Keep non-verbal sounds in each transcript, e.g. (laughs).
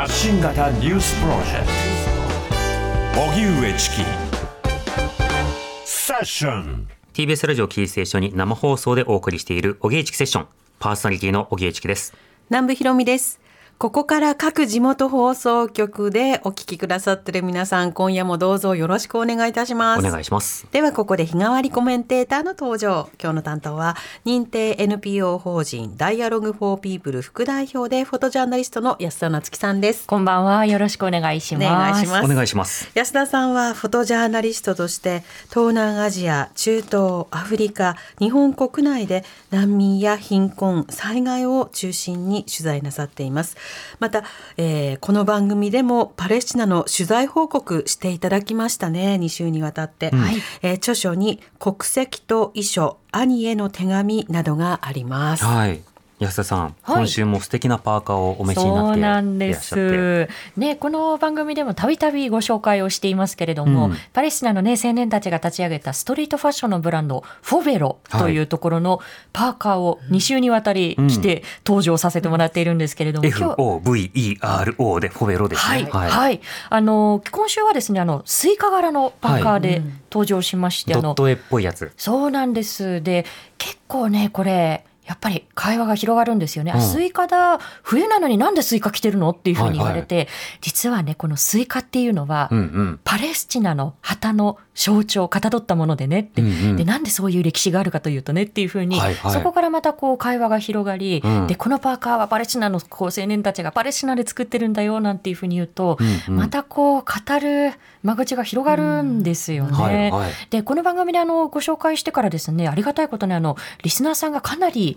発信型ニュースプロジェクト荻上チキセッション TBS ラジオキーステーションに生放送でお送りしている、おぎえちきセッション。パーソナリティのおぎえちきです。南部ひろみです。ここから各地元放送局でお聞きくださっている皆さん、今夜もどうぞよろしくお願いいたします。お願いします。ではここで日替わりコメンテーターの登場。今日の担当は認定 NPO 法人ダイアログフォーピープル副代表でフォトジャーナリストの安田なつきさんです。こんばんは。よろしくお願いします。お願いしますお願いします。安田さんはフォトジャーナリストとして東南アジア、中東、アフリカ、日本国内で難民や貧困、災害を中心に取材なさっています。また、えーこの番組でもパレスチナの取材報告していただきましたね、2週にわたって。えー著書に国籍と遺書、兄への手紙などがあります。はい。安田さん、今週も素敵なパーカーをお召しになっていらっしゃって。す。ね、この番組でもたびたびご紹介をしていますけれども、うんパレスチナのね、青年たちが立ち上げたストリートファッションのブランド、フォベロというところのパーカーを2週にわたり着て登場させてもらっているんですけれども、今日 FOVERO でフォベロですはい、ね。はい、あの今週はですね、あのスイカ柄のパーカーで登場しまして、あのドット絵っぽいやつ。そうなんです。で、結構ね、これ、やっぱり会話が広がるんですよね。あうんスイカだ、冬なのになんでスイカ着てるのっていうふうに言われて、実はね、このスイカっていうのは、うんうん。パレスチナの旗の象徴をかたどったものでねって、うんうん。でなんでそういう歴史があるかというとねっていうふうに、はいはい。そこからまたこう会話が広がり、うん。でこのパーカーはパレスチナのこう青年たちがパレスチナで作ってるんだよなんていうふうに言うと、うんうん。またこう語る間口が広がるんですよね。はいはい。でこの番組であのご紹介してからですねありがたいことにあのリスナーさんがかなり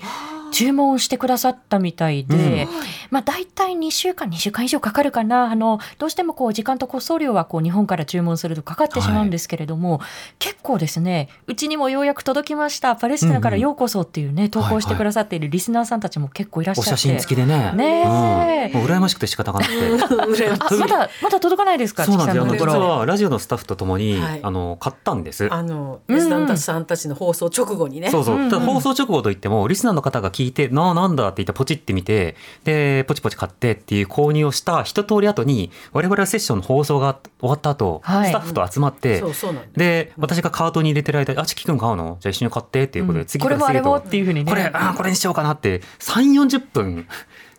注文してくださったみたいで、まあ大体2週間2週間以上かかるかな。あのどうしてもこう時間と個送料はこう日本から注文するとかかってしまうんですけれども、結構ですねうちにもようやく届きましたパレスチナからようこそっていうね、投稿してくださっているリスナーさんたちも結構いらっしゃって。お写真付きでね。ねえうんもう羨ましくて仕方がなくて。(laughs) あまだまだ届かないですかそうなんですよ。あの実はラジオのスタッフとともに、はいあの買ったんです。あの、うん安田さんたちの放送直後にね。そうそう。うんうんただ放送直後といっても、リスナーの方が聞いて、なあ、なんだって言ってポチってみて、で、ポチポチ買ってっていう購入をした一通り後に、我々はセッションの放送が終わった後、はいスタッフと集まって、そうそうなんだで、私がカートに入れてる間に、あ、チキ君買うの？じゃあ一緒に買ってっていうことで、うん。次これもあれも次とっていうふうにね。これ、あーこれにしようかなって、3、40分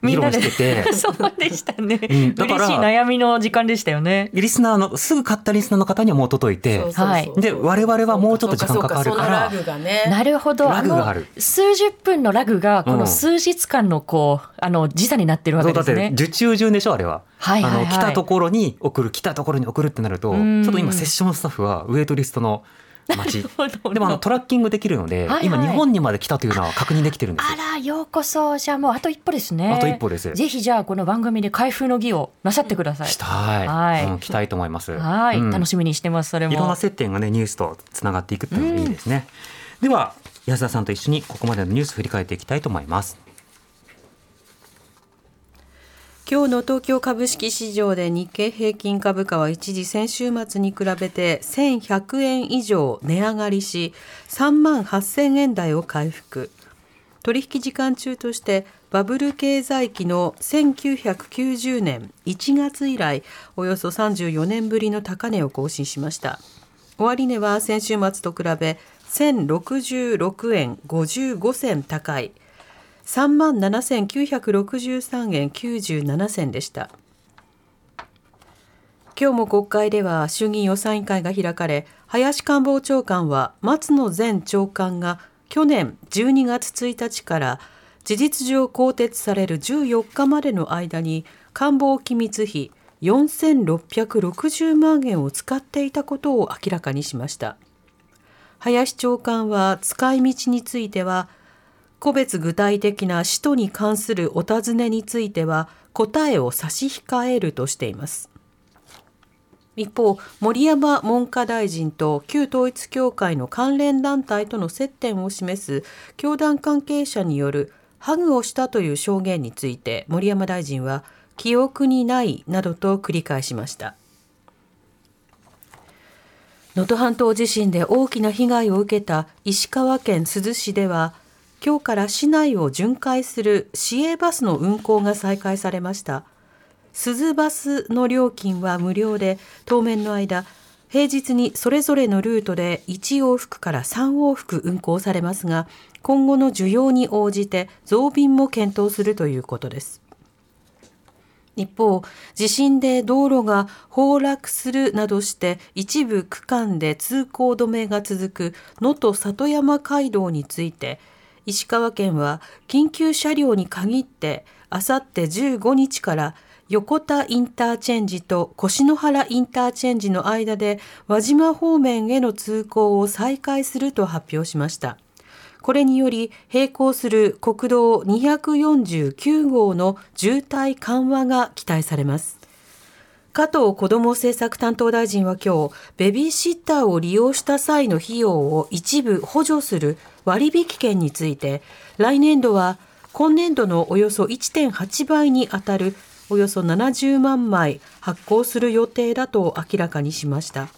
議論してて、(laughs) そうでしたね、うん。だから嬉しい悩みの時間でしたよね。リスナーの、すぐ買ったリスナーの方にはもう届いて、そうそうそうはい。で我々はもうちょっと時間かかるから。そうかそうかそのラグがね。なるほど。ラグがある。の数十分のラグがこうん。の数日間のこう、あの時差になってるわけですね。受注順でしょあれは。はいはいはい。あの来たところに送る来たところに送るってなるとちん。ょっと今セッションスタッフはウェイトリストの待ち (laughs) なるほど。でもあのトラッキングできるので、はいはい。今日本にまで来たというのは確認できてるんですよ。あらようこそじゃあもうあと一歩ですね。あと一歩です。ぜひじゃあこの番組で開封の儀をなさってください。したい、はい。うん、来たいと思います。はい、うん。楽しみにしてますそれも。いろんな接点がねニュースとつながっていくっていうのがいいですね、では安田さんと一緒にここまでのニュース振り返っていきたいと思います今日の東京株式市場で日経平均株価は一時先週末に比べて1100円以上値上がりし3万8000円台を回復。取引時間中としてバブル経済期の1990年1月以来およそ34年ぶりの高値を更新しました。終値は先週末と比べ1066円55銭高い。3万7963円97銭でした。今日も国会では衆議院予算委員会が開かれ林官房長官は松野前長官が去年12月1日から事実上更迭される14日までの間に官房機密費4660万円を使っていたことを明らかにしました。林長官は使い道については個別具体的な使途に関するお尋ねについては答えを差し控えるとしています。一方森山文科大臣と旧統一教会の関連団体との接点を示す教団関係者によるハグをしたという証言について森山大臣は記憶にないなどと繰り返しました。能登半島地震で大きな被害を受けた石川県珠洲市では今日から市内を巡回する市営バスの運行が再開されました。鈴バスの料金は無料で当面の間平日にそれぞれのルートで1往復から3往復運行されますが今後の需要に応じて増便も検討するということです。一方、地震で道路が崩落するなどして一部区間で通行止めが続く能登里山街道について、石川県は緊急車両に限ってあさって15日から横田インターチェンジと越野原インターチェンジの間で輪島方面への通行を再開すると発表しました。これにより並行する国道249号の渋滞緩和が期待されます。加藤子ども政策担当大臣は今日、ベビーシッターを利用した際の費用を一部補助する割引券について、来年度は今年度のおよそ1.8倍にあたるおよそ70万枚発行する予定だと明らかにしました。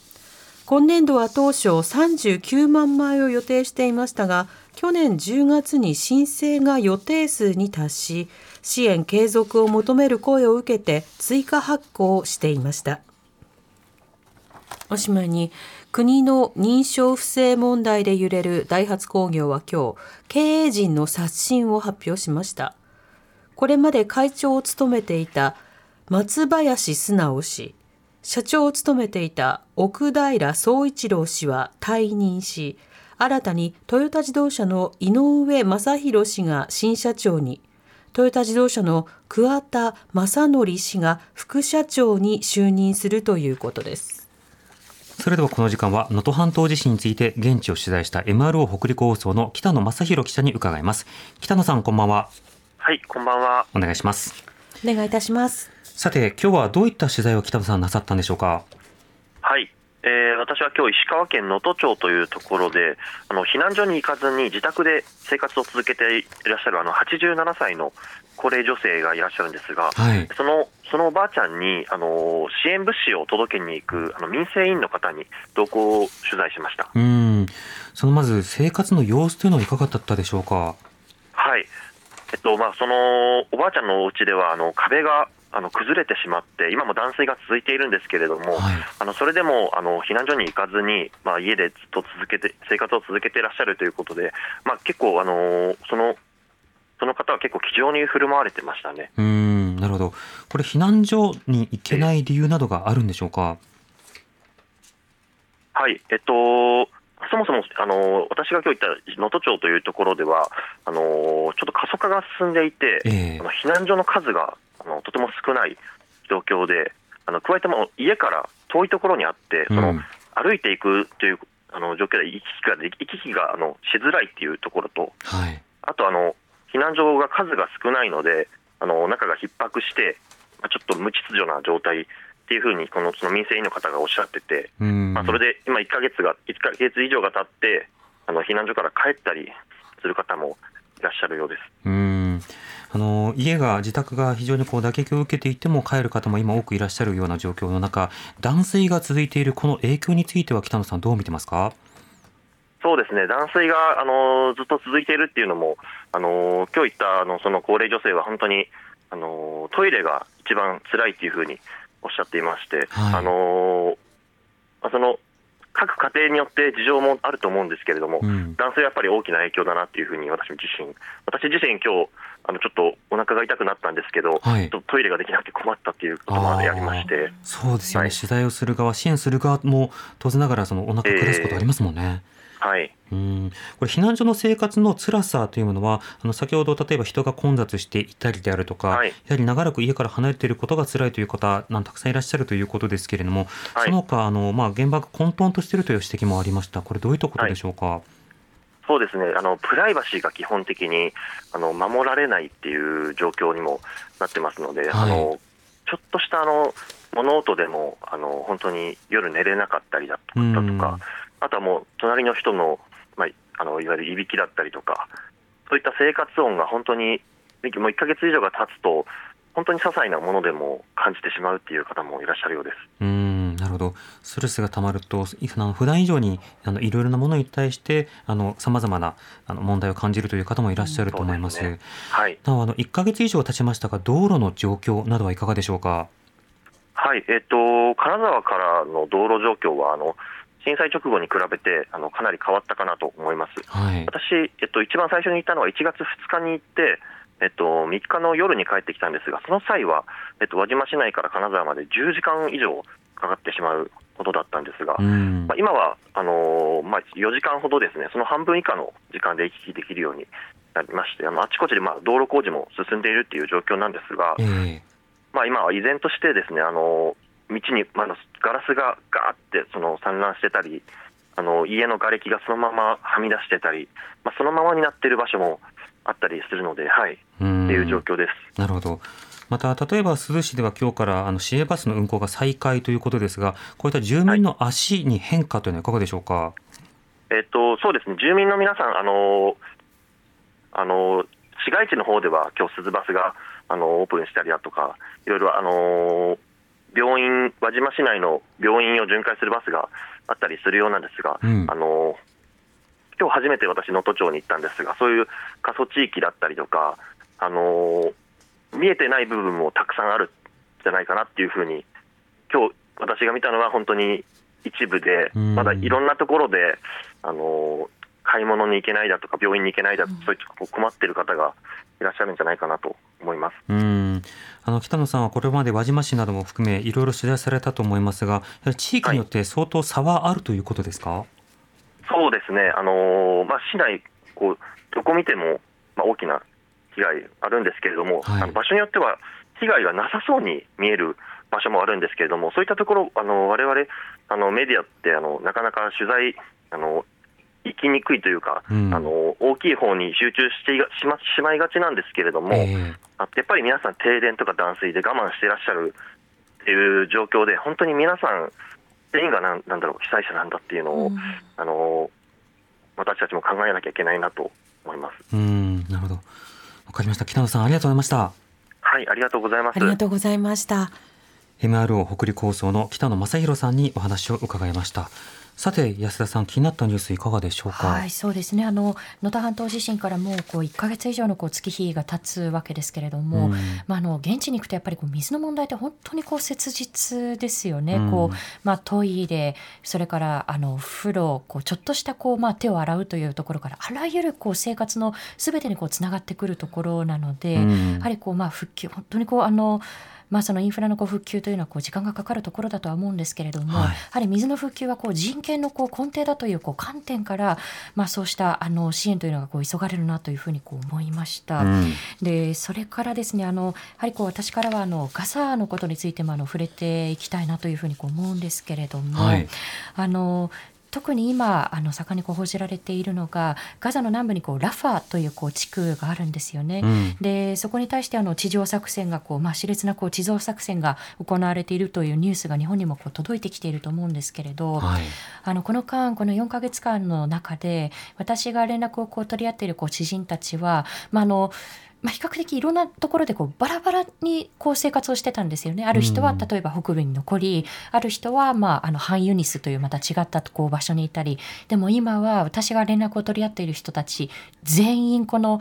今年度は当初39万枚を予定していましたが、去年10月に申請が予定数に達し支援継続を求める声を受けて追加発行していましたおしまいに国の認証不正問題で揺れるダイハツ工業は今日経営陣の刷新を発表しましたこれまで会長を務めていた松林素直氏社長を務めていた奥平総一郎氏は退任し新たにトヨタ自動車の井上正弘氏が新社長に、トヨタ自動車の桑田正則氏が副社長に就任するということです。それではこの時間は能登半島地震について現地を取材した MRO 北陸放送の北野正弘記者に伺います。北野さんこんばんは。はい、こんばんは。お願いします。お願いいたします。さて、今日はどういった取材を北野さんなさったんでしょうか？はい、えー、私は今日石川県能登町というところであの避難所に行かずに自宅で生活を続けていらっしゃるあの87歳の高齢女性がいらっしゃるんですが、はい、そのそのおばあちゃんにあの支援物資を届けに行くあの民生委員の方に同行を取材しました。うん。そのまず生活の様子というのはいかがだったでしょうか？はい。えっとまあ、そのおばあちゃんのお家ではあの壁があの崩れてしまって、今も断水が続いているんですけれども、はい、あのそれでもあの避難所に行かずに、まあ、家でずっと続けて生活を続けていらっしゃるということで、まあ、結構あのその、その方は結構、気丈に振る舞われてましたね。うんなるほど、これ、避難所に行けない理由などがあるんでしょうか？はい、えっと、そもそもあの私が今日行った能登町というところでは、あのちょっと過疎化が進んでいて、えー、あの避難所の数があのとても少ない状況で、あの加えても家から遠いところにあって、その、うん、歩いていくというあの状況で行き来が行き来があのしづらいっていうところと、はい、あとあの避難所が数が少ないので、あの中が逼迫して、まあ、ちょっと無秩序な状態っていうふうにこのその民生委員の方がおっしゃってて、まあ、それで今1か月が1か月以上が経ってあの避難所から帰ったりする方もいらっしゃるようです。うん。あの家が自宅が非常にこう打撃を受けていても帰る方も今多くいらっしゃるような状況の中断水が続いているこの影響については北野さんどう見てますか？そうですね。断水があのずっと続いているっていうのもあの今日言ったあのその高齢女性は本当にあのトイレが一番辛いっていうふうにおっしゃっていまして、はい、あのその各家庭によって事情もあると思うんですけれども、うん、男性はやっぱり大きな影響だなっていうふうに私自身、私自身、今日あのちょっとお腹が痛くなったんですけど、はい、トイレができなくて困ったっていうことまでありましてそうですよね、はい、取材をする側、支援する側も当然ながら、そのお腹下すことありますもんね。えーはい、うん。これ避難所の生活の辛さというものはあの先ほど例えば人が混雑していたりであるとか、はい、やはり長らく家から離れていることが辛いという方なんたくさんいらっしゃるということですけれども、はい、その他あのまあ現場が混沌としているという指摘もありました。これどういったことでしょうか？そうですね。あのプライバシーが基本的にあの守られないっていう状況にもなってますので、あのちょっとしたあの物音でもあの本当に夜寝れなかったりだとか、あとはもう隣の人の,、まあ、あのいわゆるいびきだったりとか、そういった生活音が本当に、もう1か月以上が経つと、本当に些細なものでも感じてしまうっていう方もいらっしゃるようです。うんなるほど。ストレスがたまると、あの普段以上にあのいろいろなものに対してあの様々なあの問題を感じるという方もいらっしゃると思います。うん、すね、はい。なおあの1ヶ月以上経ちましたが、道路の状況などはいかがでしょうか？はい、えっ、と金沢からの道路状況はあの震災直後に比べてあのかなり変わったかなと思います。はい、私、えっと、一番最初に行ったのは1月2日に行って、えっと、3日の夜に帰ってきたんですが、その際は、えっと、輪島市内から金沢まで10時間以上かかってしまうことだったんですが、まあ、今はあのー、まあ、4時間ほどですね、その半分以下の時間で行き来できるようになりまして、あのあちこちでまあ道路工事も進んでいるっていう状況なんですが、えー、まあ、今は依然としてですね、あのー道に、まだガラスがガーってその散乱してたり、あの家の瓦礫がそのままはみ出してたり、まあ、そのままになっている場所もあったりするので、はい、っていう状況です。なるほどまた例えば珠洲市では今日からあの市営バスの運行が再開ということですが、こういった住民の足に変化というのはいかがでしょうか？はい、えっとそうですね、住民の皆さん、あのあの市街地の方では今日鈴バスがあのオープンしたりだとか、いろいろあの病院、輪島市内の病院を巡回するバスがあったりするようなんですが、うん、あの今日初めて私、能登町に行ったんですが、そういう過疎地域だったりとか、あの見えてない部分もたくさんあるんじゃないかなっていうふうに、今日私が見たのは本当に一部で、まだいろんなところで、あの買い物に行けないだとか、病院に行けないだとか、そういった困っている方がいらっしゃるんじゃないかなと思います。うん。あの北野さんはこれまで輪島市なども含め、いろいろ取材されたと思いますが、地域によって相当差はあるということですか、はい、そうですね、あのまあ、市内こう、どこ見ても、まあ、大きな被害あるんですけれども、はい、あの場所によっては被害がなさそうに見える場所もあるんですけれども、そういったところ、われわれメディアってあのなかなか取材あの行きにくいというか、うん、あの大きい方に集中してしましまいがちなんですけれども、えー、やっぱり皆さん、停電とか断水で我慢していらっしゃるっていう状況で、本当に皆さん、全員がなんなんだろう被災者なんだっていうのを、うん、あの私たちも考えなきゃいけないなと思います。うんなるほど。わかりました。北野さんありがとうございました。はいありがとうございます。ありがとうございました。MRO 北陸放送の北野正弘さんにお話を伺いましたさて安田さん気になったニュースいかがでしょうか？はい、そうですね。あの能登半島地震からもうこう1か月以上のこう月日が経つわけですけれども、うん、まああの現地に行くとやっぱりこう水の問題って本当にこう切実ですよね。うん、こうまあトイレ、それからあの風呂、こうちょっとしたこうまあ手を洗うというところからあらゆるこう生活のすべてにこうつながってくるところなので、うん、やはりこうまあ復旧本当にこうあのまあ、そのインフラのこう復旧というのはこう時間がかかるところだとは思うんですけれども、はい、やはり水の復旧はこう人権のこう根底だというこう観点から、まあ、そうしたあの支援というのがこう急がれるなというふうにこう思いました。うん、でそれからですねあのやはりこう私からはあのガザのことについてもあの触れていきたいなというふうにこう思うんですけれども、はい、あの特に今あの盛んにこう報じられているのがガザの南部にこうラファというこう地区があるんですよね。うん、でそこに対してあの地上作戦がこう、まあ、熾烈なこう地上作戦が行われているというニュースが日本にもこう届いてきていると思うんですけれど、はい、あのこの間この4か月間の中で私が連絡をこう取り合っているこう知人たちは、まあ、あのまあ、比較的いろんなところでこうバラバラにこう生活をしてたんですよね。ある人は例えば北部に残り、ある人はまああのハンユニスというまた違ったこう場所にいたりでも今は私が連絡を取り合っている人たち全員この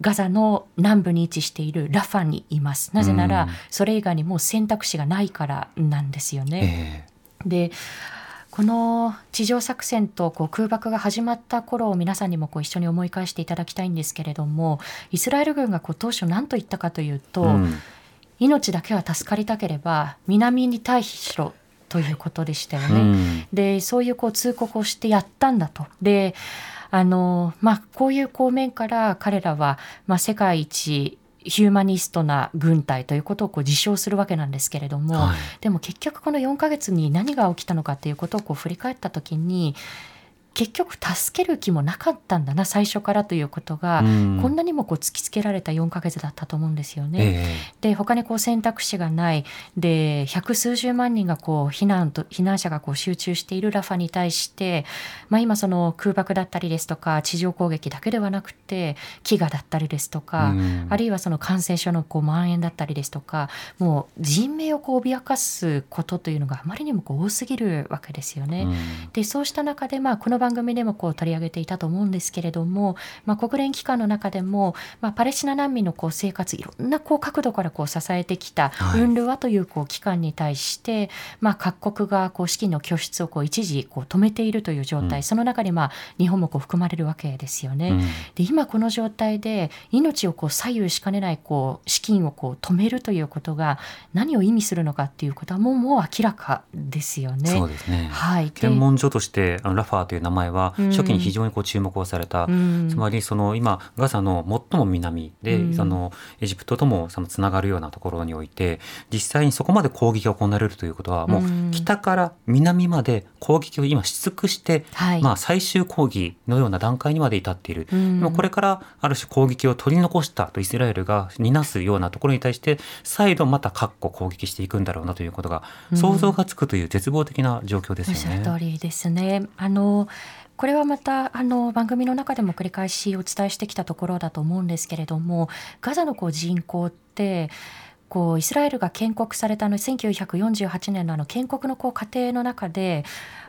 ガザの南部に位置しているラファにいます。なぜならそれ以外にもう選択肢がないからなんですよね。えー、でこの地上作戦とこう空爆が始まった頃を皆さんにもこう一緒に思い返していただきたいんですけれどもイスラエル軍がこう当初何と言ったかというと、うん、命だけは助かりたければ南に退避しろということでしたよね。うん、でそういうこう通告をしてやったんだと。であのまあ、こういう方面から彼らは、まあ、世界一ヒューマニストな軍隊ということをこう自称するわけなんですけれども、はい、でも結局この4ヶ月に何が起きたのかということをこう振り返った時に結局助ける気もなかったんだな最初からということが、うん、こんなにもこう突きつけられた4ヶ月だったと思うんですよね。えー、で他にこう選択肢がない。で百数十万人がこう避難と避難者がこう集中しているラファに対して、まあ、今その空爆だったりですとか地上攻撃だけではなくて飢餓だったりですとか、うん、あるいはその感染症のこう蔓延だったりですとかもう人命をこう脅かすことというのがあまりにもこう多すぎるわけですよね。うん、でそうした中で、まあ、この番組でもこう取り上げていたと思うんですけれども、まあ、国連機関の中でも、まあ、パレスチナ難民のこう生活いろんなこう角度からこう支えてきた UNRWA というこう機関に対して、まあ、各国がこう資金の拠出をこう一時こう止めているという状態、うん、その中にまあ日本もこう含まれるわけですよね。うん、で今この状態で命をこう左右しかねないこう資金をこう止めるということが何を意味するのかっていうことはもうもう明らかですよね。そうですね。はい。検問所としてあのラファーという名前は初期に非常にこう注目をされた、うん、つまりその今ガザの最も南で、うん、そのエジプトともそのつながるようなところにおいて実際にそこまで攻撃が行われるということはもう北から南まで攻撃を今し尽くして、はい、まあ最終抗議のような段階にまで至っている。うん、これからある種攻撃を取り残したとイスラエルが担なすようなところに対して再度また各個攻撃していくんだろうなということが想像がつくという絶望的な状況ですよね。うん、通りですね。あのこれはまたあの番組の中でも繰り返しお伝えしてきたところだと思うんですけれどもガザのこう人口ってこうイスラエルが建国されたの1948年のあの建国のこう過程の中で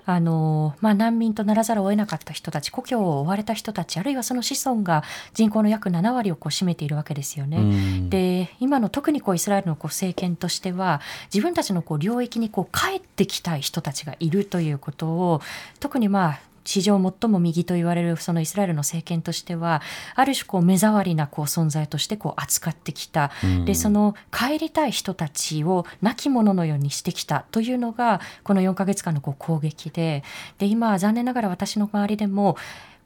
あの、まあ、難民とならざるを得なかった人たち故郷を追われた人たちあるいはその子孫が人口の約7割をこう占めているわけですよね。で今の特にこうイスラエルのこう政権としては自分たちのこう領域にこう帰ってきたい人たちがいるということを特にまあ史上最も右と言われるそのイスラエルの政権としてはある種こう目障りなこう存在としてこう扱ってきた、うん、でその帰りたい人たちを亡き者のようにしてきたというのがこの4か月間のこう攻撃で。で今残念ながら私の周りでも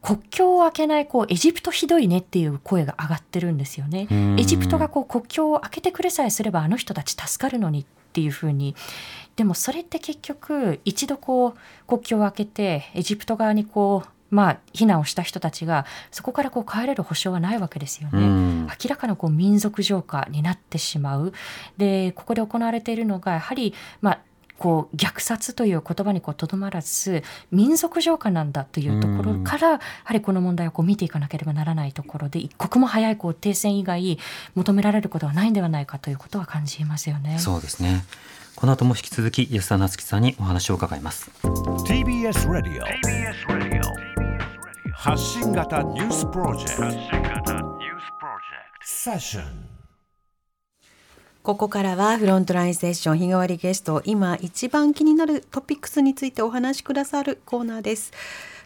国境を開けないこうエジプトひどいねっていう声が上がってるんですよね。エジプトがこう国境を開けてくれさえすればあの人たち助かるのにっていうふうにでもそれって結局一度こう国境を開けてエジプト側にこうまあ、避難をした人たちがそこからこう帰れる保証はないわけですよね。明らかなこう民族浄化になってしまう。でここで行われているのがやはり、まあ、こう虐殺という言葉にとどまらず民族浄化なんだというところから、やはりこの問題をこう見ていかなければならないところで一刻も早いこう停戦以外求められることはないんではないかということは感じますよね。そうですね。この後も引き続き安田夏樹さんにお話を伺います。TBS ラディオ発信型ニュースプロジェクト。セッションここからはフロントラインセッション日替わりゲスト今一番気になるトピックスについてお話しくださるコーナーです。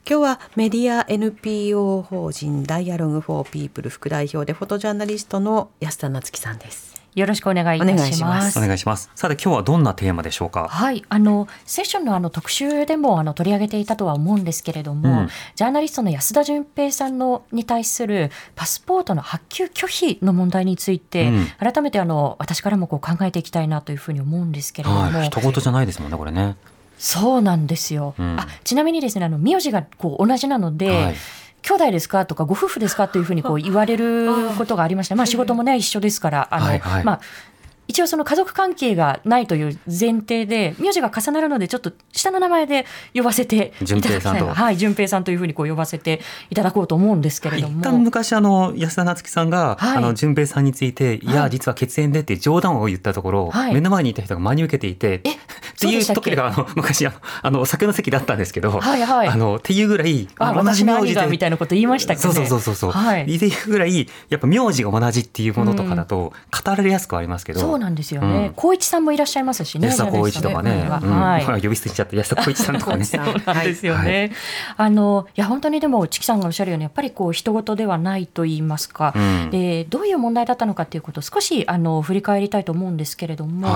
今日はメディア NPO 法人ダイアログフォーピープル副代表でフォトジャーナリストの安田夏樹さんです。よろしくお願いいたします。お願いします。さて今日はどんなテーマでしょうか？はい、あのセッションのあの特集でもあの取り上げていたとは思うんですけれども、うん、ジャーナリストの安田純平さんのに対するパスポートの発給拒否の問題について、うん、改めてあの私からもこう考えていきたいなというふうに思うんですけれども、はい、一言じゃないですもんねこれね。そうなんですよ。うん、あちなみにですねあの名字がこう同じなので。はい兄弟ですか？とかご夫婦ですか？というふうにこう言われる (laughs) ことがありまして、まあ、仕事もね一緒ですからあの、はいはい、まあ、一応その家族関係がないという前提で名字が重なるのでちょっと下の名前で呼ばせていただきたい。はい順平さんというふうにこう呼ばせていただこうと思うんですけれども。一旦昔あの安田夏樹さんが、はい、あの順平さんについて、い、や実は血縁でって冗談を言ったところ、はい、目の前にいた人が真に受けていて、え？っていう時があの昔あのお酒の席だったんですけ？ど、はいはい、あのっていうぐらいあ同じ名字でみたいなこと言いましたけど、ね、そうそうそうそう、はい、っていうぐらいやっぱ名字が同じっていうものとかだと語られやすくありますけど、そうなんですよね。光、一さんもいらっしゃいますしね。安田光一とかね。はい。呼び捨てしちゃって安田光一さんとかね。そうですよね。あのいや本当にでもチキさんがおっしゃるようにやっぱりこう人事ではないと言いますか、でどういう問題だったのかということを少しあの振り返りたいと思うんですけれども、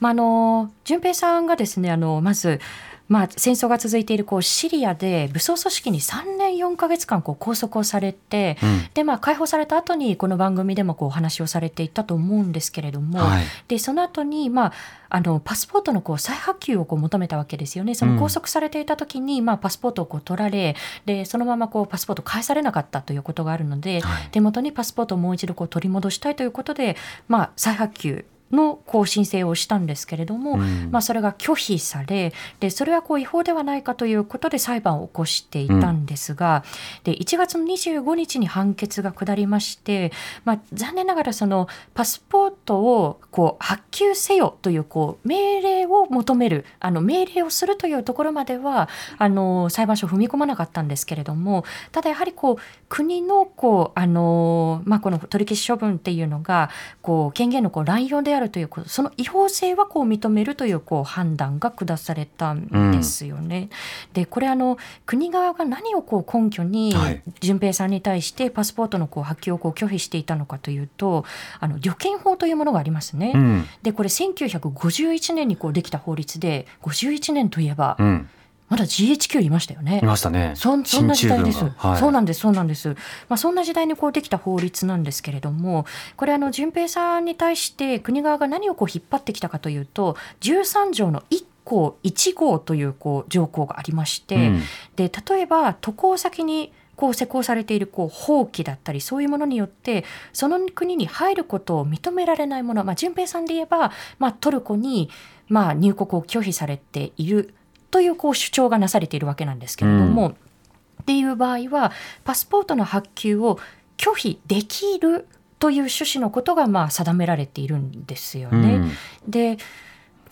まああの順平さんがですねあのまずまあ、戦争が続いているこうシリアで武装組織に3年4か月間こう拘束をされて、うん、でまあ、解放された後にこの番組でもこうお話をされていたと思うんですけれども、はい、でその後にまああのパスポートのこう再発給をこう求めたわけですよね。その拘束されていた時に、うん、まあ、パスポートをこう取られでそのままこうパスポート返されなかったということがあるので、はい、手元にパスポートをもう一度こう取り戻したいということで、まあ、再発給のこう申請をしたんですけれども、うん、まあ、それが拒否されでそれはこう違法ではないかということで裁判を起こしていたんですが、うん、で1月の25日に判決が下りまして、まあ、残念ながらそのパスポートをこう発給せよというこう命令を求めるあの命令をするというところまではあの裁判所踏み込まなかったんですけれどもただやはりこう国のこうあの、まあ、この取り消し処分っていうのがこう権限のこう乱用であるということその違法性はこう認めるというこう判断が下されたんですよね。うん、でこれあの国側が何をこう根拠に順平さんに対してパスポートのこう発給をこう拒否していたのかというとあの旅券法というものがありますね。うん、でこれ1951年にこうできた法律で51年といえば、うんまだ GHQ いましたよね。いましたね。そそんな時代です、はい、そうなんです、そうなんです。まあそんな時代にこうできた法律なんですけれども、これあの順平さんに対して国側が何をこう引っ張ってきたかというと、13条の1項1号というこう条項がありまして、うん、で例えば渡航先にこう施行されているこう法規だったりそういうものによってその国に入ることを認められないもの、まあ、順平さんで言えば、まあ、トルコにまあ入国を拒否されているというこう主張がなされているわけなんですけれども、うん、っていう場合はパスポートの発給を拒否できるという趣旨のことがまあ定められているんですよね。うん、で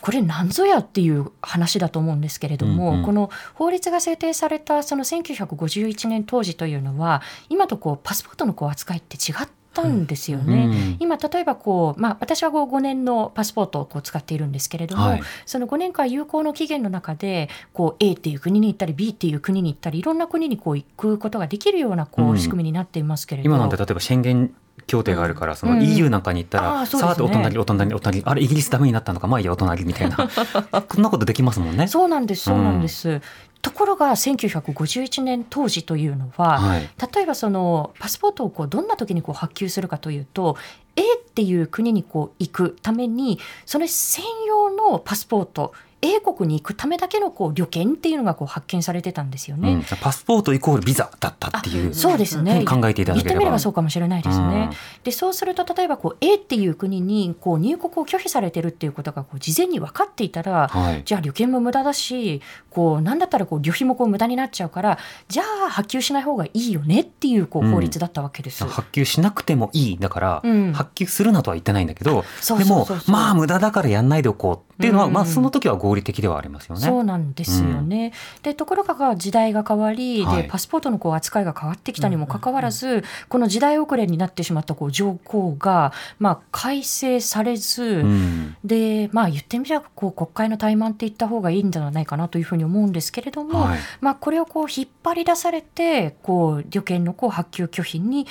これ何ぞやっていう話だと思うんですけれども、うんうん、この法律が制定されたその1951年当時というのは今とこうパスポートのこう扱いって違ったんですよね。うん、今例えばこう、まあ、私はこう5年のパスポートをこう使っているんですけれども、はい、その5年間有効の期限の中でこう A っていう国に行ったり B っていう国に行ったりいろんな国にこう行くことができるようなこう仕組みになっていますけれど。も、今なんて例えば宣言協定があるから、その EU なんかに行ったら、さあってお隣、お隣、お隣、あれ、イギリスダメになったのか、まあいいや、お隣みたいな、(laughs) こんなことできますもんね。そうなんです、そうなんです。ところが1951年当時というのは、はい、例えばそのパスポートをこうどんな時にこう発給するかというと A っていう国にこう行くためにそれ専用のパスポート英国に行くためだけのこう旅券っていうのがこう発見されてたんですよね、うん、パスポートイコールビザだったっていうそうですね。考えていただければ。言ってみればそうかもしれないですね、うん、でそうすると例えばこう A っていう国にこう入国を拒否されてるっていうことがこう事前に分かっていたら、はい、じゃあ旅券も無駄だしこうなんだったらこう旅費もこう無駄になっちゃうからじゃあ発給しない方がいいよねっていうこう法律だったわけです、うん、発給しなくてもいい。だから、発給するなとは言ってないんだけどでもまあ無駄だからやんないでおこうっていうのは、まあその時は合理的ではありますよね。そうなんですよね。うん、でところが時代が変わり、はい、でパスポートのこう扱いが変わってきたにもかかわらず、この時代遅れになってしまったこう条項がまあ改正されず、うん、でまあ言ってみればこう国会の怠慢って言った方がいいんじゃないかなというふうに思うんですけれども、はい、まあこれをこう引っ張り出されてこう旅券のこう発給拒否に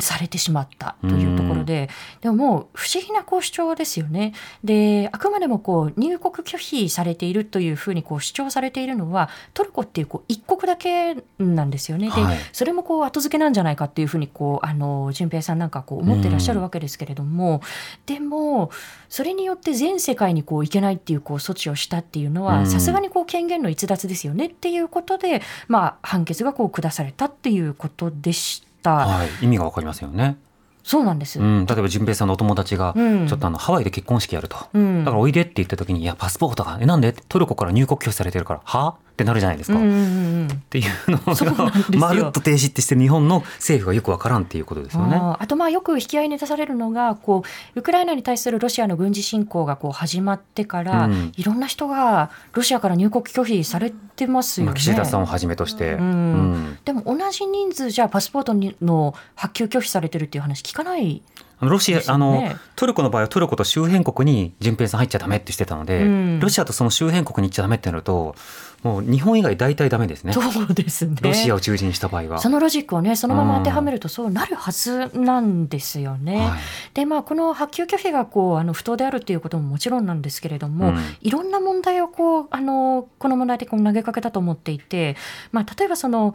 されてしまったというところで、でももう不思議なこう主張ですよね。であくまでもこう入国拒否されているというふうにこう主張されているのはトルコっていうこう一国だけなんですよね。で、それもこう後付けなんじゃないかっていうふうにこうあの順平さんなんかこう思ってらっしゃるわけですけれども、でもそれによって全世界にこういけないっていうこう措置をしたっていうのはさすがにこう権限の逸脱ですよねっていうことで、まあ、判決がこう下されたっていうことでした。。はい、意味がわかりますよね。そうなんです、うん、例えば純平さんのお友達がちょっとあのハワイで結婚式やると、うん、だからおいでって言った時に「いやパスポートがえなんで？トルコから入国拒否されてるから。は？ってなるじゃないですか。っていうのがまるっと停止ってして日本の政府がよくわからんっていうことですよね。あとまあよく引き合いに出されるのがこうウクライナに対するロシアの軍事侵攻がこう始まってから、うん、いろんな人がロシアから入国拒否されてますよね。岸田さんをはじめとして、でも同じ人数じゃパスポートの発給拒否されてるっていう話聞かないロシア、ね、あのトルコの場合はトルコと周辺国に順平さん入っちゃダメってしてたので、うん、ロシアとその周辺国に行っちゃダメってなるともう日本以外大体ダメですね。そうですね。ロシアを中心にした場合は。そのロジックをね、そのまま当てはめるとそうなるはずなんですよね。はい、で、まあこの発給拒否がこうあの不当であるっていうことももちろんなんですけれども、うん、いろんな問題をこうあのこの問題でこう投げかけたと思っていて、まあ例えばその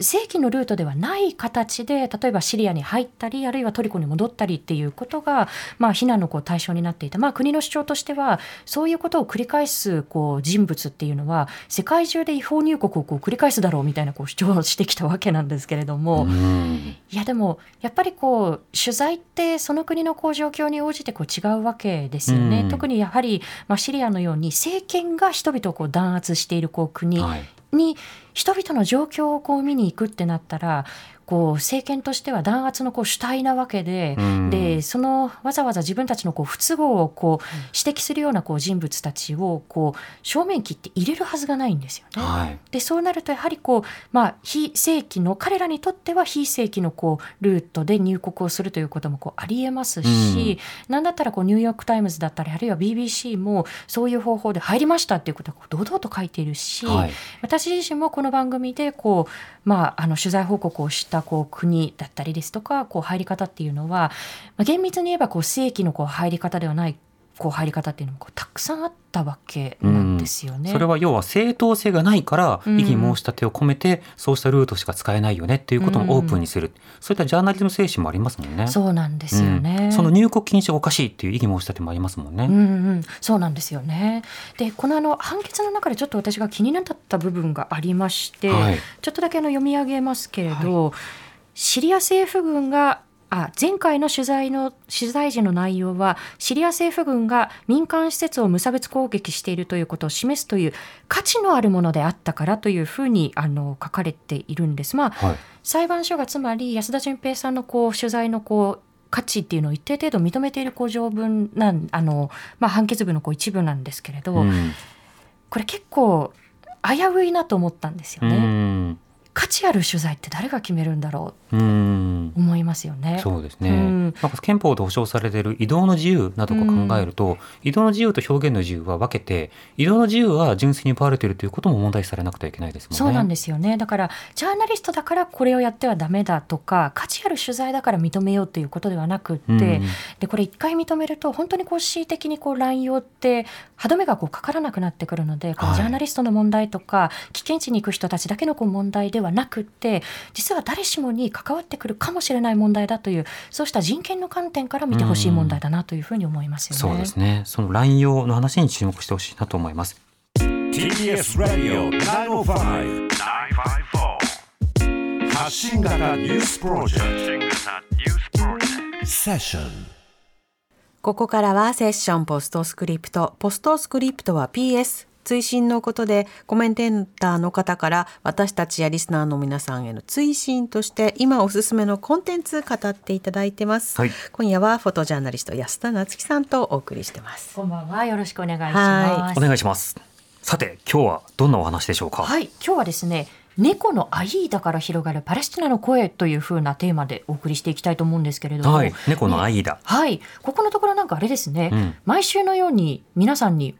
正規のルートではない形で例えばシリアに入ったりあるいはトルコに戻ったりっていうことが、まあ、非難のこう対象になっていた、まあ、国の主張としてはそういうことを繰り返すこう人物っていうのは世界中で違法入国をこう繰り返すだろうみたいなこう主張をしてきたわけなんですけれども。いやでもやっぱりこう取材ってその国のこう状況に応じてこう違うわけですよね。特にやはり、まあ、シリアのように政権が人々をこう弾圧しているこう国、はい。に人々の状況をこう見に行くってなったらこう政権としては弾圧のこう主体なわけでうん、でそのわざわざ自分たちのこう不都合をこう指摘するようなこう人物たちをこう正面切って入れるはずがないんですよね。はい、でそうなるとやはりこう、まあ、非正規の彼らにとっては非正規のこうルートで入国をするということもこうありえますし、うん、なんだったらこうニューヨーク・タイムズだったりあるいは BBC もそういう方法で入りましたっていうことを堂々と書いているし、はい、私自身もこの番組でこう、まあ、あの取材報告をしたこう国だったりですとかこう入り方っていうのは、まあ、厳密に言えばこう正規のこう入り方ではないこう入り方っていうのもこうたくさんあったわけなんですよね。それは要は正当性がないから異議申し立てを込めて、そうしたルートしか使えないよねっていうこともオープンにする、そういったジャーナリズム精神もありますもんね。そうなんですよね。その入国禁止がおかしいっていう異議申し立てもありますもんね。うんうん、そうなんですよね。でこのあの判決の中でちょっと私が気になった部分がありまして、はい、ちょっとだけあの読み上げますけれど。はいシリア政府軍があ前回の取材の取材時の内容はシリア政府軍が民間施設を無差別攻撃しているということを示すという価値のあるものであったからというふうにあの書かれているんです。まあ、はい、裁判所がつまり安田純平さんのこう取材のこう価値っていうのを一定程度認めているこう条文なんあの、まあ、判決文のこう一部なんですけれど、うん、これ結構危ういなと思ったんですよね。価値ある取材って誰が決めるんだろう？思いますよね。そうですね、うん、なんか憲法で保障されている移動の自由などを考えると、うん、移動の自由と表現の自由は分けて移動の自由は純粋に奪われているということも問題視されなくてはいけないですもんね。そうなんですよね。だからジャーナリストだからこれをやってはダメだとか価値ある取材だから認めようということではなくって、うん、でこれ一回認めると本当にこう恣意的にこう乱用って歯止めがこうかからなくなってくるのでこのジャーナリストの問題とか、はい、危険地に行く人たちだけのこう問題ではなくって実は誰しもに関わってくるかもしれない問題だというそうした人権の観点から見てほしい問題だなというふうに思いますよね。そうですねその乱用の話に注目してほしいなと思います。TBS ラディオ905-954発信型ニュースプロジェクトセッションここからはセッションポストスクリプトポストスクリプトは PS 追伸のことでコメンテーターの方から私たちやリスナーの皆さんへの追伸として今おすすめのコンテンツ語っていただいてます、はい、今夜はフォトジャーナリスト安田夏樹さんとお送りしてます。こんばんは。よろしくお願いします。お願いします。さて今日はどんなお話でしょうか？はい。今日はですね猫のアイーダから広がるパレスチナの声というふうなテーマでお送りしていきたいと思うんですけれども、はい、猫のアイーダ、ね、はい。ここのところなんかあれですね、うん、毎週のように皆さんに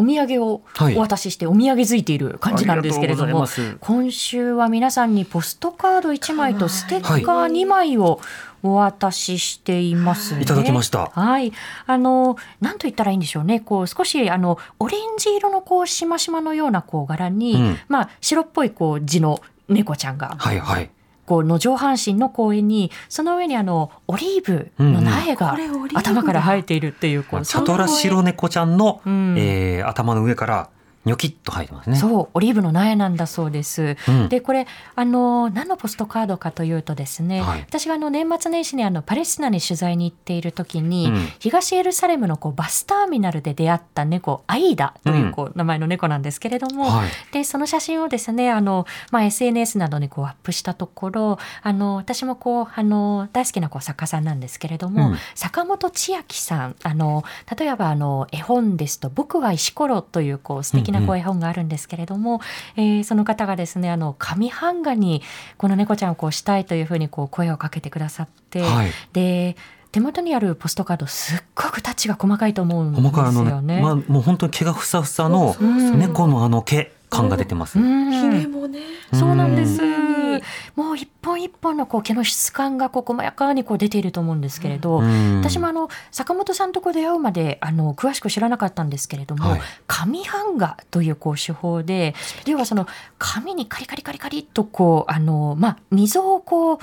お土産をお渡ししてお土産づいている感じなんですけれども、はい、今週は皆さんにポストカード1枚とステッカー2枚をお渡ししていますね。いただきました。はい。あの、なんと言ったらいいんでしょうね。こう、少し、あの、オレンジ色のこう、しましまのようなこう、柄に、うん、まあ、白っぽいこう、字の猫ちゃんが。はいはい。こうの上半身の公園にその上にあのオリーブの苗が頭から生えているっていうこう、サトラ白猫ちゃんの、うん、えー、頭の上からニョキッと入ってますね。そう、オリーブの苗なんだそうです。うん、で、これ、あの、何のポストカードかというとですね、はい、私があの年末年始にあのパレスチナに取材に行っている時に、うん、東エルサレムのこうバスターミナルで出会った猫、アイダというこう名前の猫なんですけれども、はい、で、その写真をですね、あの、まあ、SNS などにこうアップしたところ、あの、私もこう、あの、大好きなこう作家さんなんですけれども、うん、坂本千秋さん、あの、例えばあの、絵本ですと、僕は石ころというこう素敵なこう絵本があるんですけれども、うんうん、えー、その方がですねあの紙版画にこの猫ちゃんをこうしたいというふうにこう声をかけてくださって、はい、で手元にあるポストカードすっごくタッチが細かいと思うんですよね。細かいあのね、まあもう本当に毛がふさふさの猫のあの毛。感が出てます。ひげもね。そうなんです。もう一本一本のこう毛の質感がこう細やかにこう出ていると思うんですけれど、私もあの坂本さんとこ出会うまであの詳しく知らなかったんですけれども、はい、紙版画というこう手法で、要はその紙にカリカリカリカリとこうあのまあ溝をこう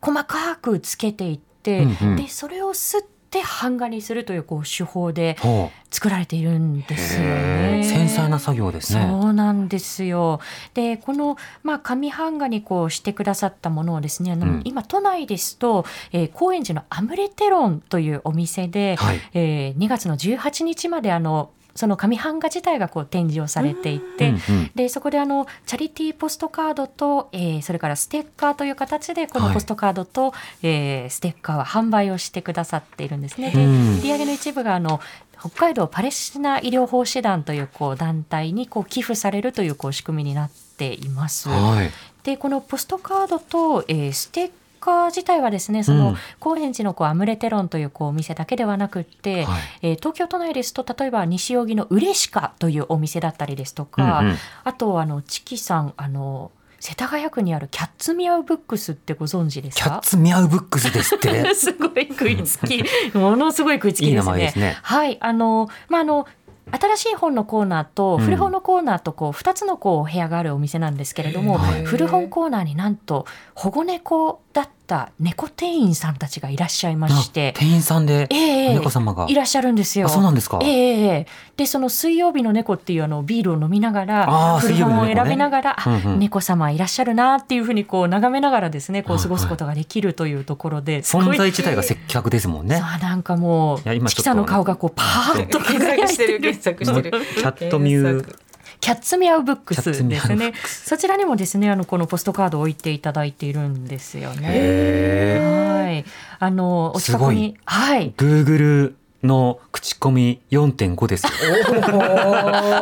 細かくつけていって、うんうん、でそれをすってって版画にするというこう手法で作られているんですよね。繊細な作業ですね。そうなんですよ。で、このまあ紙版画にこうしてくださったものをですね、あの、うん、今都内ですと、えー、高円寺のアムレテロンというお店で、はい、えー、2月の18日まであのその紙版画自体がこう展示をされていて、でそこであのチャリティーポストカードと、えー、それからステッカーという形でこのポストカードと、はい、えー、ステッカーは販売をしてくださっているんですね。で売り上げの一部があの北海道パレスチナ医療奉仕団というこう団体にこう寄付されるというこう仕組みになっています。はい、でこのポストカードと、えー、ステッカー自体はですねその高円寺のこうアムレテロンというこうお店だけではなくって、はい、えー、東京都内ですと例えば西荻のうれしかというお店だったりですとか、うんうん、あとあのチキさんあの世田谷区にあるキャッツミャウブックスってご存知ですか？キャッツミャウブックスですって。(laughs) すごい食いつき。ものすごい食いつきですね。ね。はい。あのまああの新しい本のコーナーと古本のコーナーとこう2つのこう部屋があるお店なんですけれども、古本コーナーになんと保護猫だった猫店員さんたちがいらっしゃいまして。店員さんで猫様が、えー、いらっしゃるんですよ。そうなんですか、えー、でその水曜日の猫っていうあのビールを飲みながら古本を選びながら、ねうんうん、猫様いらっしゃるなっていうふうにこう眺めながらですねこう過ごすことができるというところで、はいはい、存在自体が接客ですもんね。さあなんかもうチキさんの顔がこうパーッと検索してる検索してる。キャットミューキャッツミャウブックスですね。そちらにもですね、あのこのポストカードを置いていただいているんですよね。はい。あのお近くに、はい。Google の口コミ4.5ですよ。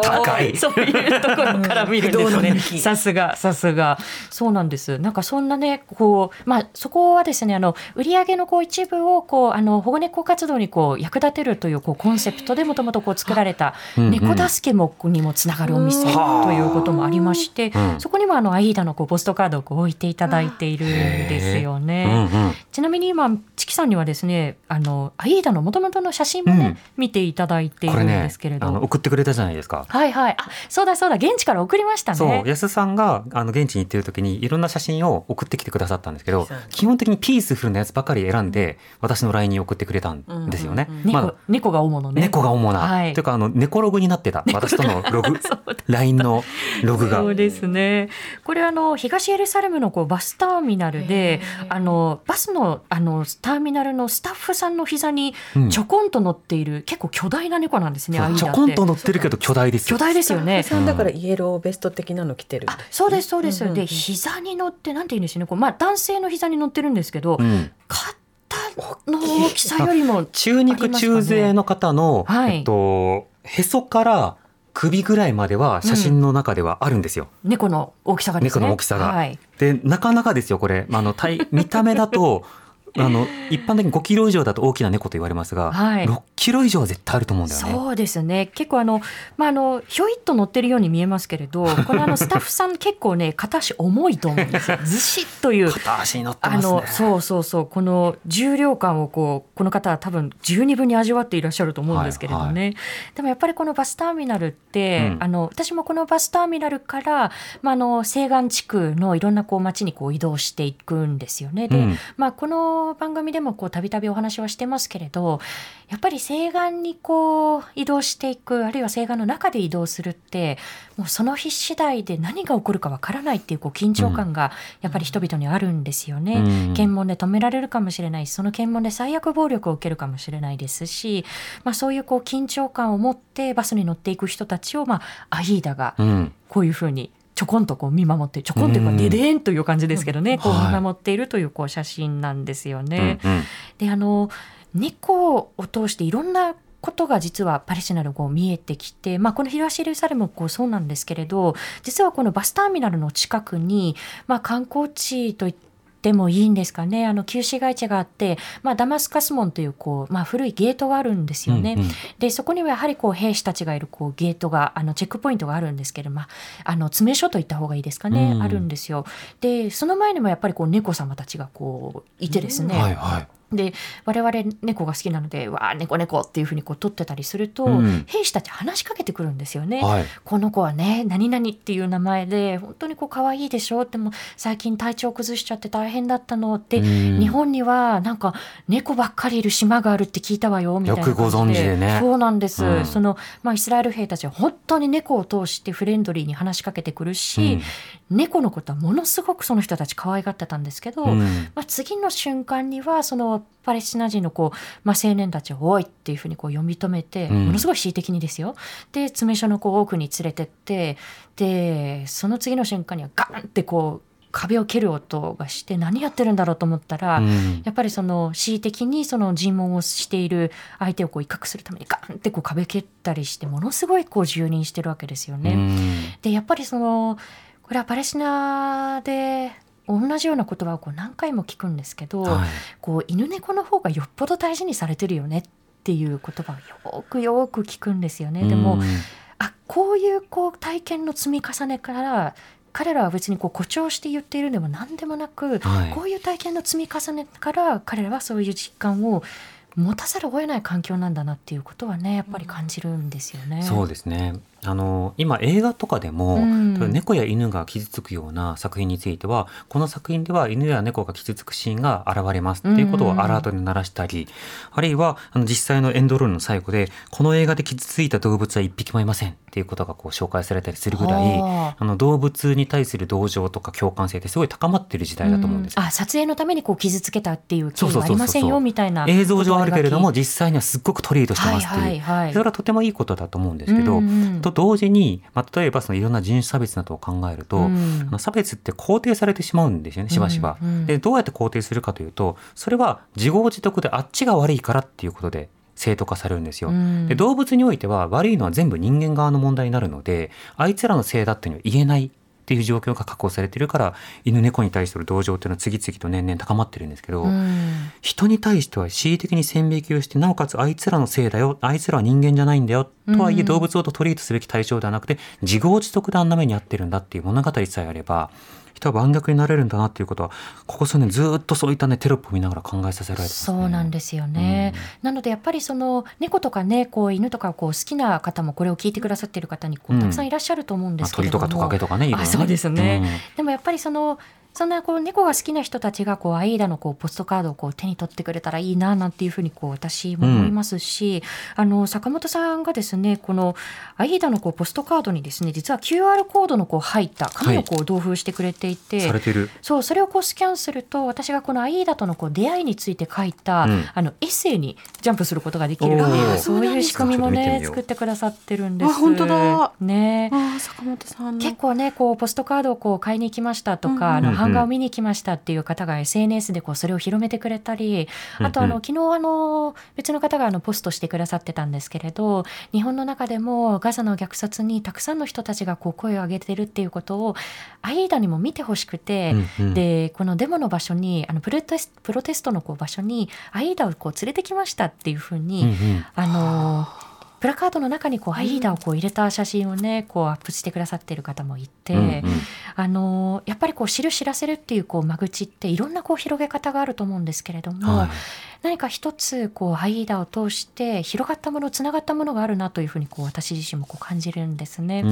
高い。そういうところから見るんですね。(laughs) さすが、さすが。そうなんです。なんかそんなね、こう、まあ、そこはですね、あの、売上のこう一部を、こう、あの、保護猫活動にこう、役立てるという、こう、コンセプトでもともとこう、作られた、猫助けもにもつながるお店ということもありまして、そこにもあの、アイーダのこう、ポストカードをこう置いていただいているんですよね。ちなみに今、チキさんにはですね、あの、アイーダのもともとの写真もね、見ていただいているんですけれど、ね、送ってくれたじゃないですか。はいはい。あそうだそうだ。現地から送りましたね。そう安さんがあの現地に行ってる時にいろんな写真を送ってきてくださったんですけど基本的にピースフルなやつばかり選んで私の LINE に送ってくれたんですよね、うんうんうん、まあ、猫が主のね。猫が主な、はい、というかあの猫ログになってた。私とのログ。(laughs) LINE のログが。そうですね。これあの東エルサレムのこうバスターミナルであのバスのあのターミナルのスタッフさんの膝にちょこんと乗っている、うん、結構巨大な猫なんですね。ちょこんと乗ってるけど巨大です巨大ですよね。さんだからイエローベスト的なの着てる、ね、そうですそうです。で膝に乗ってなんて言うんですね。こうまあ男性の膝に乗ってるんですけど、うん、肩の大きさよりも、中肉中背の方の、はい、えっとへそから首ぐらいまでは写真の中ではあるんですよ。うん、猫の大きさが、ね、猫の大きさが。はい、でなかなかですよこれ。あの体見た目だと (laughs) あの一般的に5キロ以上だと大きな猫と言われますが、はい、6キロ以上は絶対あると思うんだよね。そうですね。結構あのまああのひょいっと乗ってるように見えますけれど、これあの (laughs) スタッフさん結構ね片足重いと思うんですよ。(laughs) ずしっという片足に乗ってます、ね、あのそうそうそうこの重量感をこうこの方は多分十二分に味わっていらっしゃると思うんですけれどね。はいはい、でもやっぱりこのバスターミナルって、うん、あの私もこのバスターミナルからまああの西岸地区のいろんなこう街にこう移動していくんですよね。で、うん、まあこの番組でもこうたびたびお話はしてますけれどやっぱり西岸にこう移動していくあるいは西岸の中で移動するってもうその日次第で何が起こるかわからないっていうこう緊張感がやっぱり人々にあるんですよね。うん、検問で止められるかもしれない。しその検問で最悪暴力を受けるかもしれないですし、まあ、そういうこう緊張感を持ってバスに乗っていく人たちを、まあ、アイーダがこういうふうにちょこんとこう見守ってちょこんというかデデーンという感じですけどね、うん、こう見守っているというこう写真なんですよね。はい、であの猫を通していろんなことが実はパレスチナでこう見えてきて、まあ、この東エルサレムもこうそうなんですけれど実はこのバスターミナルの近くに、まあ、観光地といっってもいいんですかね。あの旧市街地があって、まあ、ダマスカス門というこう、まあ、古いゲートがあるんですよね。うんうん、でそこにはやはりこう兵士たちがいるこうゲートがあのチェックポイントがあるんですけど、まあ、あの詰め所といった方がいいですかね、うん、あるんですよ。でその前にもやっぱりこう猫様たちがこういてですね、はいはいで我々猫が好きなので「わあ猫猫」っていうふうにこう撮ってたりすると、うん、兵士たち話しかけてくるんですよね。はい、この子はね何々っていう名前で本当にこう可愛いでしょっても最近体調崩しちゃって大変だったのって、うん、日本にはなんか猫ばっかりいる島があるって聞いたわよみたいなよくご存知でね。そうなんです、うん、そのまあ、イスラエル兵たちは本当に猫を通してフレンドリーに話しかけてくるし、猫のことはものすごくその人たち可愛がってたんですけど、まあ、次の瞬間にはそのパレスチナ人のこう、まあ、青年たちを「おい!」っていうふうにこう読み止めて、ものすごい恣意的にですよで詰め所のこう奥に連れてってでその次の瞬間にはガンってこう壁を蹴る音がして何やってるんだろうと思ったら、うん、やっぱりその恣意的にその尋問をしている相手をこう威嚇するためにガンってこう壁蹴ったりしてものすごいこう蹂躙してるわけですよね。うん、でやっぱりそのこれはパレスチナで同じような言葉をこう何回も聞くんですけど、はい、こう犬猫の方がよっぽど大事にされてるよねっていう言葉をよくよく聞くんですよね。でもあこういうこう体験の積み重ねから彼らは別にこう誇張して言っているでも何でもなく、はい、こういう体験の積み重ねから彼らはそういう実感を持たざるを得ない環境なんだなっていうことはねやっぱり感じるんですよね。そうですねあの今映画とかでも、うん、猫や犬が傷つくような作品についてはこの作品では犬や猫が傷つくシーンが現れますっていうことをアラートに鳴らしたり、うん、あるいはあの実際のエンドロールの最後でこの映画で傷ついた動物は一匹もいませんっていうことがこう紹介されたりするぐらいあ。の動物に対する同情とか共感性ってすごい高まってる時代だと思うんです、うん、あ撮影のためにこう傷つけたっていう経緯はありませんよみたいな映像上あるけれども実際にはすっごくトリートしてますっていう、はいはいはい、それはとてもいいことだと思うんですけど、うんうん、と同時にまあ、例えばそのいろんな人種差別などを考えると、うん、差別って肯定されてしまうんですよねしばしば、うん。うん、でどうやって肯定するかというとそれは自業自得であっちが悪いからっていうことで正当化されるんですよ、で動物においては悪いのは全部人間側の問題になるのであいつらのせいだっていうのは言えないっていう状況が確保されてるから犬猫に対する同情っていうのは次々と年々高まってるんですけど、うん、人に対しては恣意的に線引きをしてなおかつあいつらのせいだよあいつらは人間じゃないんだよとはいえ動物をトリートすべき対象ではなくて自業自得であんな目に遭ってるんだっていう物語さえあれば人は盤石になれるんだなっていうことはここ数年ずっとそういったねテロップを見ながら考えさせられて、ね、そうなんですよね、うん、なのでやっぱりその猫とかねこう犬とかこう好きな方もこれを聞いてくださっている方にこうたくさんいらっしゃると思うんですけれども、うんまあ、鳥とかトカゲとかねね、そうですね、うん、でもやっぱりそのそんなこう猫が好きな人たちがこうアイーダのこうポストカードをこう手に取ってくれたらいいななんていうふうにこう私も思いますし、うん、あの坂本さんがですねこのアイーダのこうポストカードにですね実は QR コードのこう入った紙をこう同封してくれていて、はい、そうそれをこうスキャンすると私がこのアイーダとのこう出会いについて書いた、うん、あのエッセイにジャンプすることができる。っていうそういう仕組みもね作ってくださってるんです。本当だ。ね。坂本さん結構ねこうポストカードをこう買いに行きましたとか、うん、あの版画を見に行きましたしたっていう方が SNS でこうそれを広めてくれたりあとあの、昨日あの別の方があのポストしてくださってたんですけれど日本の中でもガザの虐殺にたくさんの人たちがこう声を上げてるっていうことをアイーダにも見てほしくて、でこのデモの場所にあのプロテスプロテストのこう場所にアイーダをこう連れてきましたっていうふうに、あのプラカードの中にこうアイーダをこう入れた写真をねこうアップしてくださってる方もいて、うんうん、あのやっぱりこう知る知らせるっていうこう間口っていろんなこう広げ方があると思うんですけれども、はい、何か一つこうアイーダを通して広がったものつながったものがあるなというふうにこう私自身もこう感じるんですね。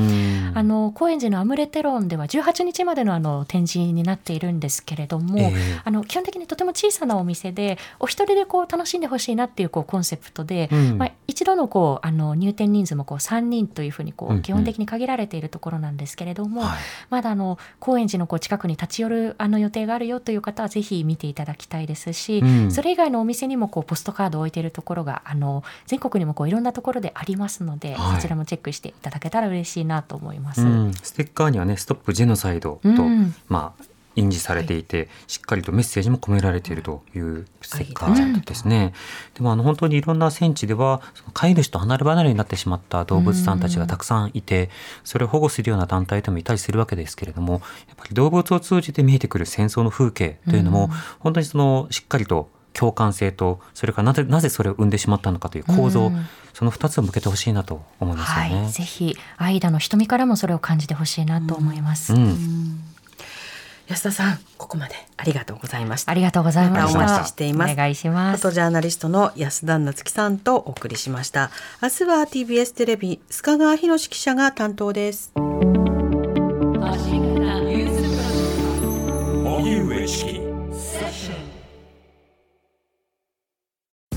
あの高円寺のアムレテロンでは18日までのあの展示になっているんですけれども、えー、あの基本的にとても小さなお店でお一人でこう楽しんでほしいなっていうこうコンセプトで、うん、まあ、一度のこうあの入店人数もこう3人というふうにこう基本的に限られているところなんですけれども、うんうんまだあの高円寺のこう近くに立ち寄るあの予定があるよという方はぜひ見ていただきたいですし、うん、それ以外のお店にもこうポストカードを置いているところがあの全国にもこういろんなところでありますので、はい、そちらもチェックしていただけたら嬉しいなと思います。ステッカーにはねストップジェノサイドと、まあ印字されていて、はい、しっかりとメッセージも込められているというステッカーですね。でもあの本当にいろんな戦地では飼い主と離れ離れになってしまった動物さんたちがたくさんいて、それを保護するような団体でもいたりするわけですけれども、やっぱり動物を通じて見えてくる戦争の風景というのも、本当にそのしっかりと共感性とそれからなぜなぜそれを生んでしまったのかという構造、うん、その2つを向けてほしいなと思いますよね、はい、ぜひ愛田の瞳からもそれを感じてほしいなと思います、うん、安田さんここまでありがとうございました。ありがとうございました。お待ちしています。お願いします。フォトジャーナリストの安田夏樹さんとお送りしました。明日は TBS テレビ須賀川博記者が担当です